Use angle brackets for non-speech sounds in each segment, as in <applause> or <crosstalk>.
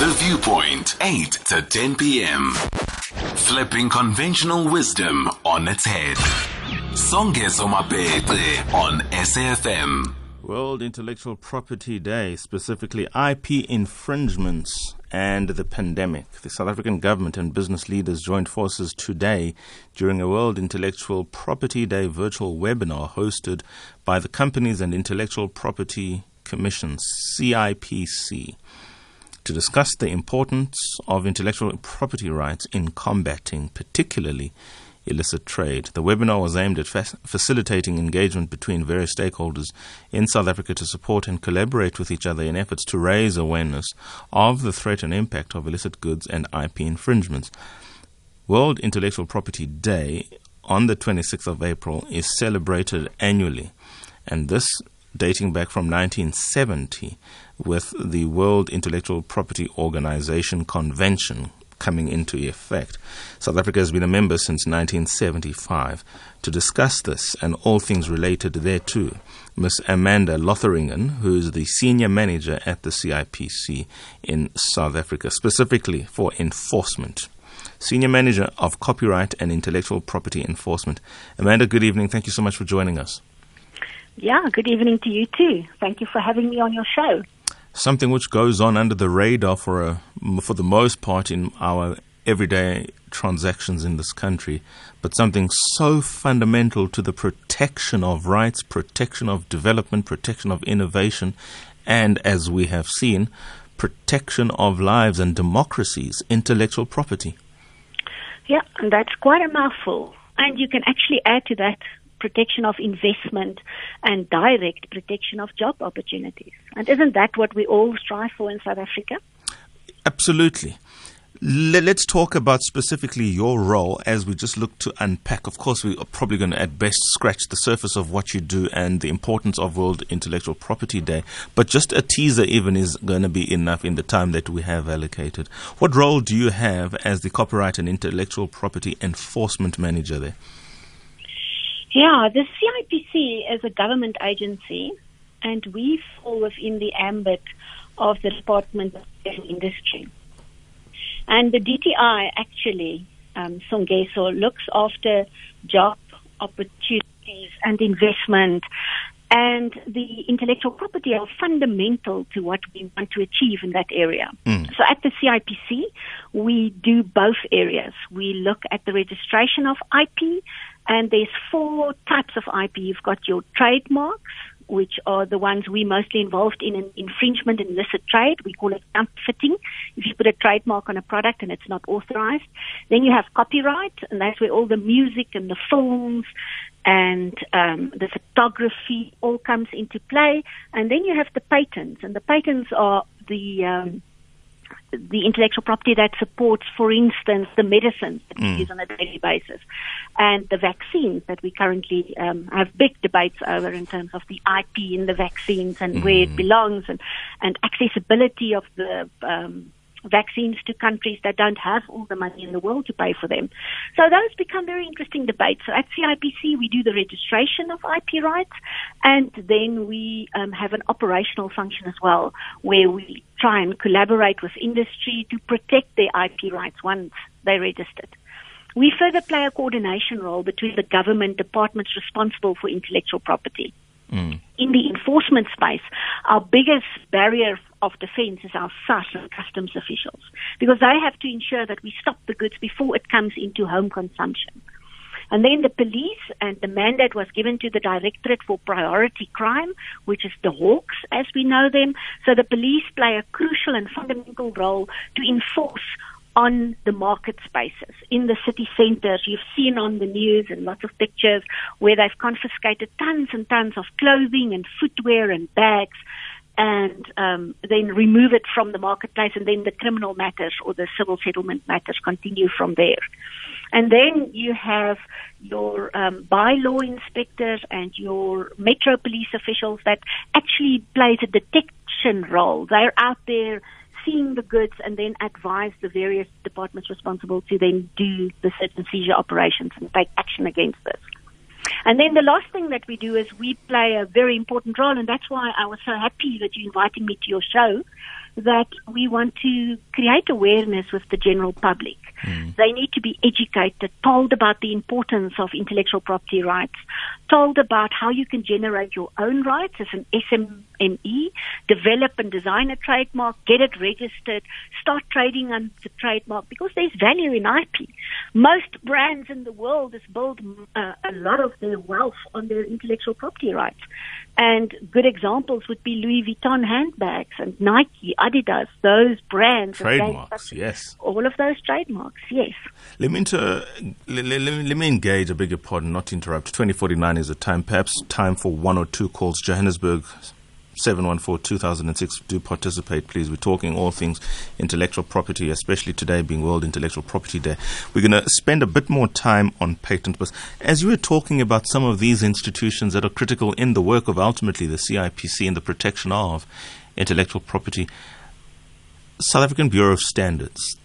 The Viewpoint, 8 to 10 p.m. Flipping conventional wisdom on its head. Songezo Mapete on SAFM. World Intellectual Property Day, specifically IP infringements and the pandemic. The South African government and business leaders joined forces today during a World Intellectual Property Day virtual webinar hosted by the Companies and Intellectual Property Commission, CIPC, to discuss the importance of intellectual property rights in combating particularly illicit trade. The webinar was aimed at fa- facilitating engagement between various stakeholders in South Africa to support and collaborate with each other in efforts to raise awareness of the threat and impact of illicit goods and IP infringements. World Intellectual Property Day on the 26th of April is celebrated annually, and this dating back from 1970 with the World Intellectual Property Organization Convention coming into effect. South Africa has been a member since 1975. To discuss this and all things related thereto, Ms. Amanda Lotheringen, who is the senior manager at the CIPC in South Africa, specifically for enforcement. Senior Manager of Copyright and Intellectual Property Enforcement. Amanda, good evening. Thank you so much for joining us. Yeah, good evening to you too. Thank you for having me on your show something which goes on under the radar for a, for the most part in our everyday transactions in this country, but something so fundamental to the protection of rights, protection of development, protection of innovation, and as we have seen, protection of lives and democracies, intellectual property. Yeah, and that's quite a mouthful. And you can actually add to that protection of investment and direct protection of job opportunities. And isn't that what we all strive for in South Africa? Absolutely. Let's talk about specifically your role as we just look to unpack. Of course, we are probably going to at best scratch the surface of what you do and the importance of World Intellectual Property Day. But just a teaser even is going to be enough in the time that we have allocated. What role do you have as the Copyright and Intellectual Property Enforcement Manager there? Yeah, the CIPC is a government agency, and we fall within the ambit of the Department of Industry. And the DTI actually, um, Songezo, looks after job opportunities and investment and the intellectual property are fundamental to what we want to achieve in that area. Mm. So at the CIPC, we do both areas. We look at the registration of IP, and there's four types of IP. You've got your trademarks, which are the ones we mostly involved in an infringement and illicit trade. We call it counterfeiting. If you put a trademark on a product and it's not authorized. Then you have copyright, and that's where all the music and the films and um, the photography all comes into play. And then you have the patents, and the patents are the um, the intellectual property that supports, for instance, the medicines that mm. we use on a daily basis, and the vaccines that we currently um, have big debates over in terms of the IP in the vaccines and mm. where it mm. belongs, and and accessibility of the um, vaccines to countries that don't have all the money in the world to pay for them. So those become very interesting debates. So at CIPC, we do the registration of IP rights, and then we um, have an operational function as well, where we try and collaborate with industry to protect their IP rights once they're registered. We further play a coordination role between the government departments responsible for intellectual property. Mm. In the enforcement space, our biggest barrier of defense is our SARS and customs officials because they have to ensure that we stop the goods before it comes into home consumption. And then the police and the mandate was given to the Directorate for Priority Crime, which is the Hawks as we know them. So the police play a crucial and fundamental role to enforce on the market spaces in the city centers. You've seen on the news and lots of pictures where they've confiscated tons and tons of clothing and footwear and bags and um, then remove it from the marketplace and then the criminal matters or the civil settlement matters continue from there. And then you have your um, bylaw inspectors and your metro police officials that actually plays a detection role. They're out there seeing the goods and then advise the various departments responsible to then do the search and seizure operations and take action against this. And then the last thing that we do is we play a very important role, and that's why I was so happy that you're inviting me to your show that we want to create awareness with the general public. Mm. They need to be educated, told about the importance of intellectual property rights, told about how you can generate your own rights as an SME, develop and design a trademark, get it registered, start trading under the trademark because there's value in IP. Most brands in the world has built uh, a lot of their wealth on their intellectual property rights. And good examples would be Louis Vuitton handbags and Nike, Adidas, those brands. Trademarks, yes. All of those trademarks, yes. Let me, inter, let, let, let, me engage, I beg your pardon, not to interrupt. 2049 is the time, perhaps time for one or two calls. Johannesburg 714-2006. Do participate, please. We're talking all things intellectual property, especially today being World Intellectual Property Day. We're going to spend a bit more time on patent. But as you were talking about some of these institutions that are critical in the work of ultimately the CIPC and the protection of intellectual property, South African Bureau of Standards,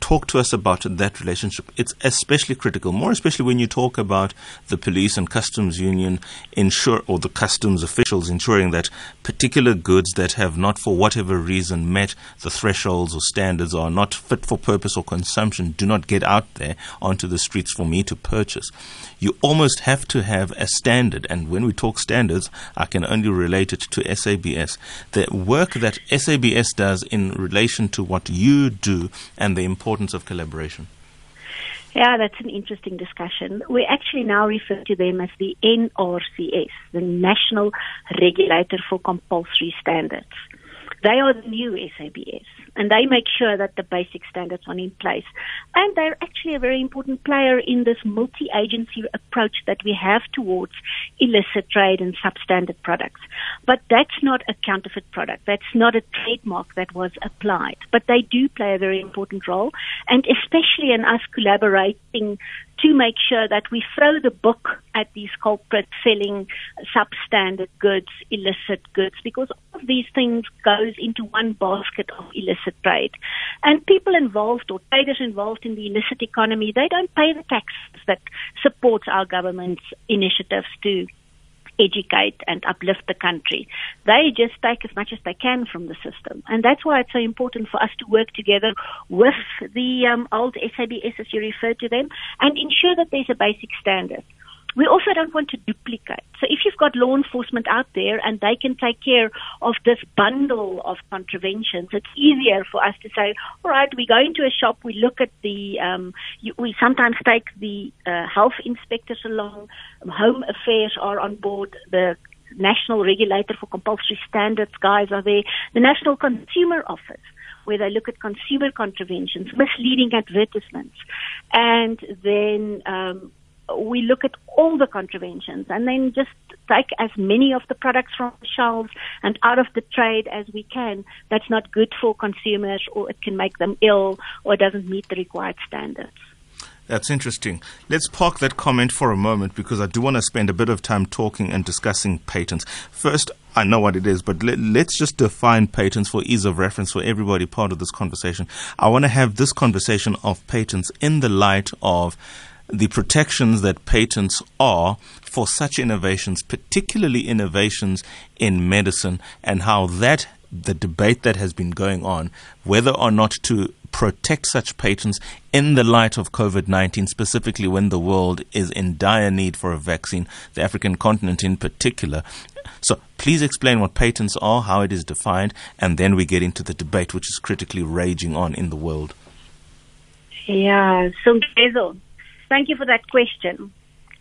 talk to us about that relationship. It's especially critical, more especially when you talk about the police and customs union ensure or the customs officials ensuring that particular goods that have not for whatever reason met the thresholds or standards or are not fit for purpose or consumption do not get out there onto the streets for me to purchase. You almost have to have a standard and when we talk standards, I can only relate it to SABS. The work that SABS does in relation to what you do and the importance importance of collaboration? Yeah, that's an interesting discussion. We actually now refer to them as the NRCS, the National Regulator for Compulsory Standards. They are the new SABS and they make sure that the basic standards are in place. And they're actually a very important player in this multi-agency approach that we have towards illicit trade and substandard products. But that's not a counterfeit product. That's not a trademark that was applied. But they do play a very important role, and especially in us collaborating to make sure that we throw the book at these culprits selling substandard goods, illicit goods, because all of these things goes into one basket of illicit trade. And people involved or traders involved in the illicit economy, they don't pay the taxes that supports our government's initiatives to educate and uplift the country. They just take as much as they can from the system. And that's why it's so important for us to work together with the um, old SABS, as you refer to them, and ensure that there's a basic standard we also don't want to duplicate. So if you've got law enforcement out there and they can take care of this bundle of contraventions, it's easier for us to say, all right, we go into a shop, we look at the, um, you, we sometimes take the uh, health inspectors along, home affairs are on board, the national regulator for compulsory standards guys are there, the national consumer office where they look at consumer contraventions, misleading advertisements, and then um, we look at all the contraventions and then just take as many of the products from the shelves and out of the trade as we can that's not good for consumers or it can make them ill or doesn't meet the required standards. That's interesting. Let's park that comment for a moment because I do want to spend a bit of time talking and discussing patents. First, I know what it is, but let, us just define patents for ease of reference for everybody part of this conversation. I want to have this conversation of patents in the light of the protections that patents are for such innovations, particularly innovations in medicine, and how that the debate that has been going on, whether or not to protect such patents in the light of COVID 19, specifically when the world is in dire need for a vaccine, the African continent in particular. So please explain what patents are, how it is defined, and then we get into the debate which is critically raging on in the world. Yeah, so Thank you for that question.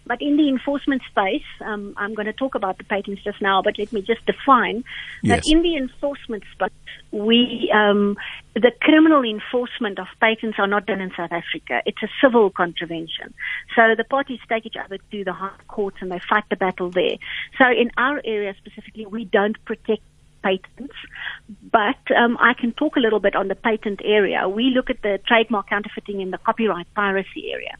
But in the enforcement space, um, I'm going to talk about the patents just now, but let me just define that in the enforcement space, we, um, the criminal enforcement of patents are not done in South Africa. It's a civil contravention. So the parties take each other to the high courts and they fight the battle there. So in our area specifically, we don't protect patents, but um, I can talk a little bit on the patent area. We look at the trademark counterfeiting in the copyright piracy area.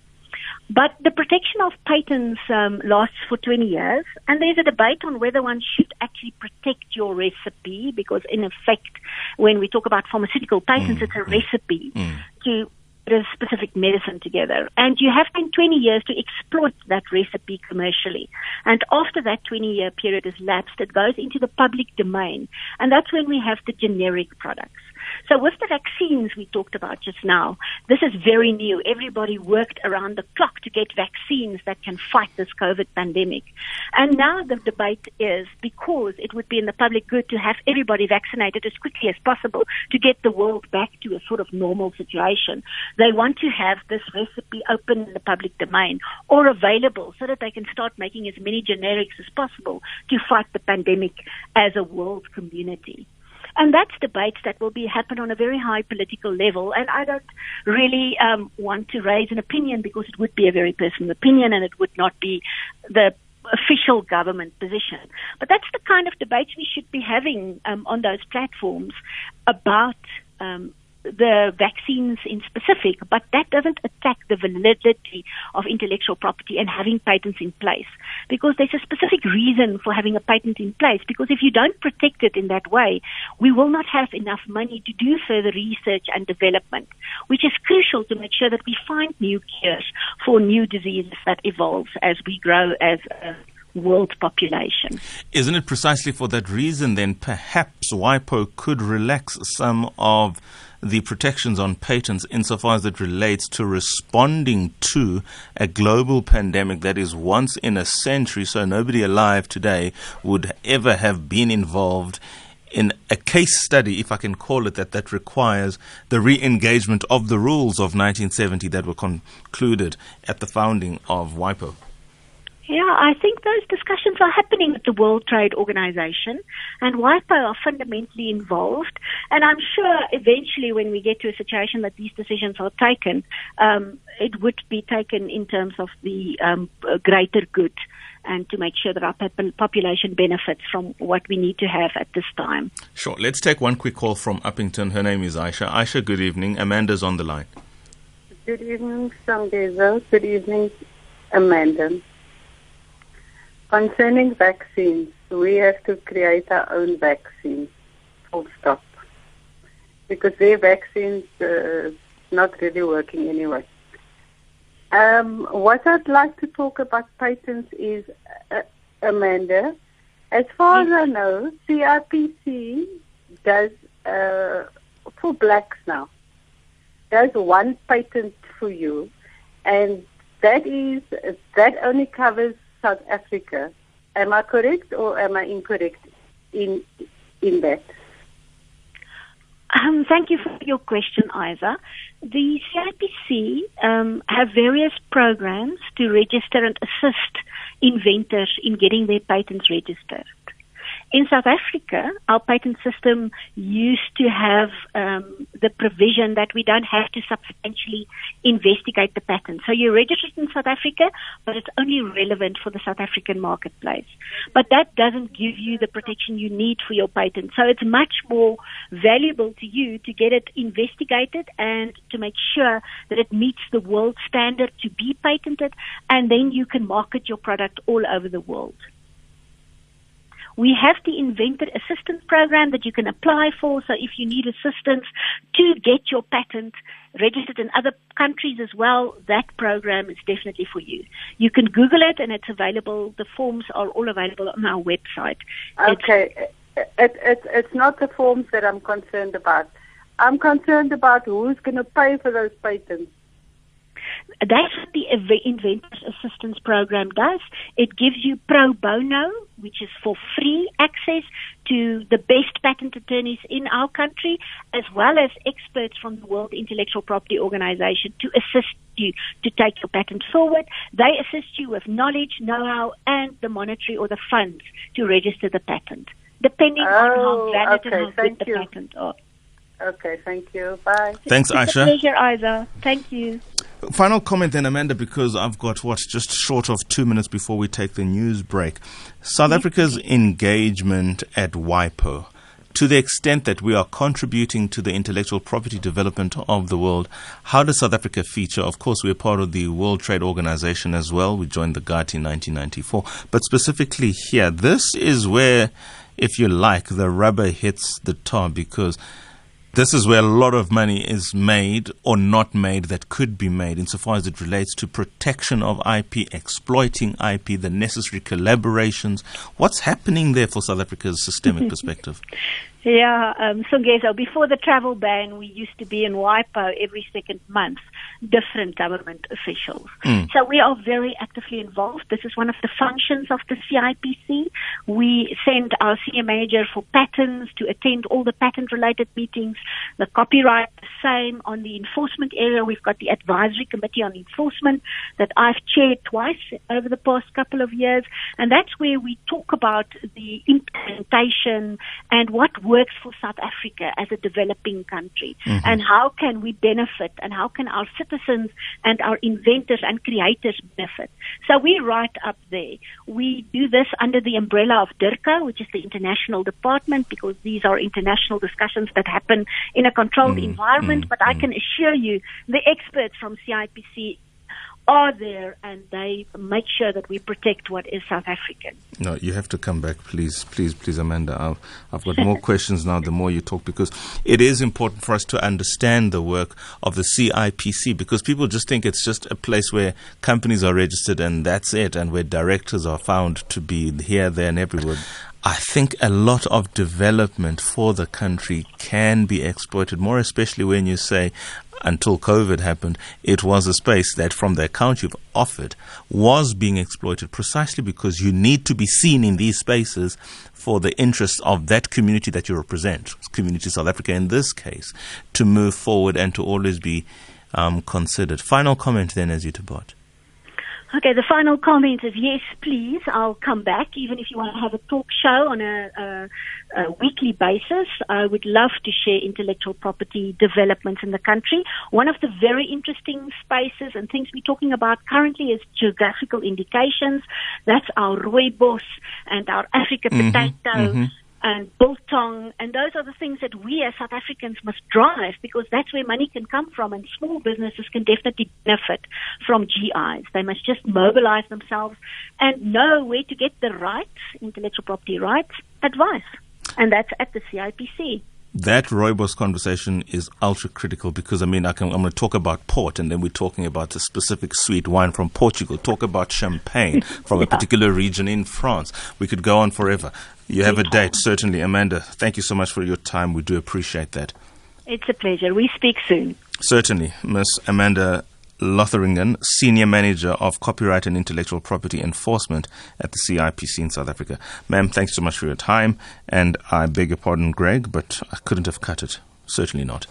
But the protection of patents um, lasts for 20 years, and there's a debate on whether one should actually protect your recipe, because in effect, when we talk about pharmaceutical patents, mm, it's a mm, recipe mm. to a specific medicine together. And you have then 20 years to exploit that recipe commercially. And after that 20 year period is lapsed, it goes into the public domain. And that's when we have the generic products. So with the vaccines we talked about just now, this is very new. Everybody worked around the clock to get vaccines that can fight this COVID pandemic. And now the debate is because it would be in the public good to have everybody vaccinated as quickly as possible to get the world back to a sort of normal situation. They want to have this recipe open in the public domain or available so that they can start making as many generics as possible to fight the pandemic as a world community. And that's debates that will be happen on a very high political level. And I don't really um, want to raise an opinion because it would be a very personal opinion and it would not be the official government position. But that's the kind of debates we should be having um, on those platforms about um, the vaccines in specific, but that doesn't attack the validity of intellectual property and having patents in place. Because there's a specific reason for having a patent in place. Because if you don't protect it in that way, we will not have enough money to do further research and development, which is crucial to make sure that we find new cures for new diseases that evolve as we grow as a world population. Isn't it precisely for that reason then perhaps WIPO could relax some of the protections on patents insofar as it relates to responding to a global pandemic that is once in a century, so nobody alive today would ever have been involved in a case study, if I can call it that, that requires the re engagement of the rules of 1970 that were concluded at the founding of WIPO. Yeah, I think those discussions are happening at the World Trade Organization, and WIPO are fundamentally involved. And I'm sure eventually, when we get to a situation that these decisions are taken, um, it would be taken in terms of the um, greater good and to make sure that our population benefits from what we need to have at this time. Sure. Let's take one quick call from Upington. Her name is Aisha. Aisha, good evening. Amanda's on the line. Good evening, Songezo. Good evening, Amanda. Concerning vaccines, we have to create our own vaccines, full stop. Because their vaccines uh, not really working anyway. Um, what I'd like to talk about patents is, uh, Amanda, as far as I know, CRPC does, uh, for blacks now, does one patent for you, and that is, that only covers South Africa. Am I correct or am I incorrect in in that? Um, thank you for your question, Isa. The CIPC um, have various programs to register and assist inventors in getting their patents registered. In South Africa, our patent system used to have um, the provision that we don't have to substantially investigate the patent. So you're registered in South Africa, but it's only relevant for the South African marketplace. But that doesn't give you the protection you need for your patent. So it's much more valuable to you to get it investigated and to make sure that it meets the world standard to be patented, and then you can market your product all over the world. We have the Inventor Assistance Program that you can apply for. So if you need assistance to get your patent registered in other countries as well, that program is definitely for you. You can Google it and it's available. The forms are all available on our website. Okay. It's, it, it, it's not the forms that I'm concerned about. I'm concerned about who's going to pay for those patents. That's what the Inventors Assistance Program does. It gives you pro bono, which is for free access to the best patent attorneys in our country, as well as experts from the World Intellectual Property Organization to assist you to take your patent forward. They assist you with knowledge, know-how, and the monetary or the funds to register the patent, depending oh, on how oh, valid okay, and how good the patent are. Okay, thank you. Bye. Thanks, it's Aisha. pleasure, Isa. Thank you. Final comment then, Amanda, because I've got what just short of two minutes before we take the news break. South mm-hmm. Africa's engagement at WIPO, to the extent that we are contributing to the intellectual property development of the world, how does South Africa feature? Of course, we're part of the World Trade Organization as well. We joined the GATT in 1994. But specifically here, this is where, if you like, the rubber hits the tar because This is where a lot of money is made or not made that could be made insofar as it relates to protection of IP, exploiting IP, the necessary collaborations. What's happening there for South Africa's systemic <laughs> perspective? Yeah, um, Songezo, before the travel ban, we used to be in WIPO every second month, different government officials. Mm. So we are very actively involved. This is one of the functions of the CIPC. We send our senior manager for patents to attend all the patent related meetings. The copyright, the same. On the enforcement area, we've got the advisory committee on enforcement that I've chaired twice over the past couple of years. And that's where we talk about the implementation and what works for South Africa as a developing country mm-hmm. and how can we benefit and how can our citizens and our inventors and creators benefit. So we write up there. We do this under the umbrella of DIRCO, which is the international department because these are international discussions that happen in a controlled mm-hmm. environment. Mm-hmm. But I mm. can assure you the experts from CIPC are there and they make sure that we protect what is South African. No, you have to come back, please, please, please, Amanda. I've, I've got more <laughs> questions now the more you talk because it is important for us to understand the work of the CIPC because people just think it's just a place where companies are registered and that's it and where directors are found to be here, there, and everywhere. I think a lot of development for the country can be exploited, more especially when you say, until COVID happened, it was a space that, from the account you've offered, was being exploited precisely because you need to be seen in these spaces for the interests of that community that you represent, community South Africa in this case, to move forward and to always be um, considered. Final comment then, as you depart. Okay, the final comment is yes, please. I'll come back, even if you want to have a talk show on a, a, a, weekly basis. I would love to share intellectual property developments in the country. One of the very interesting spaces and things we're talking about currently is geographical indications. That's our rooibos and our Africa mm-hmm, potato. Mm-hmm and biltong, and those are the things that we as South Africans must drive because that's where money can come from, and small businesses can definitely benefit from GIs. They must just mobilize themselves and know where to get the rights, intellectual property rights, advice, and that's at the CIPC that rooibos conversation is ultra critical because I mean I am going to talk about port and then we're talking about a specific sweet wine from Portugal. Talk about champagne <laughs> from yeah. a particular region in France. We could go on forever. You have a date, certainly. Amanda, thank you so much for your time. We do appreciate that. It's a pleasure. We speak soon. Certainly. Miss Amanda Lotheringen, Senior Manager of Copyright and Intellectual Property Enforcement at the CIPC in South Africa. Ma'am, thanks so much for your time. And I beg your pardon, Greg, but I couldn't have cut it. Certainly not.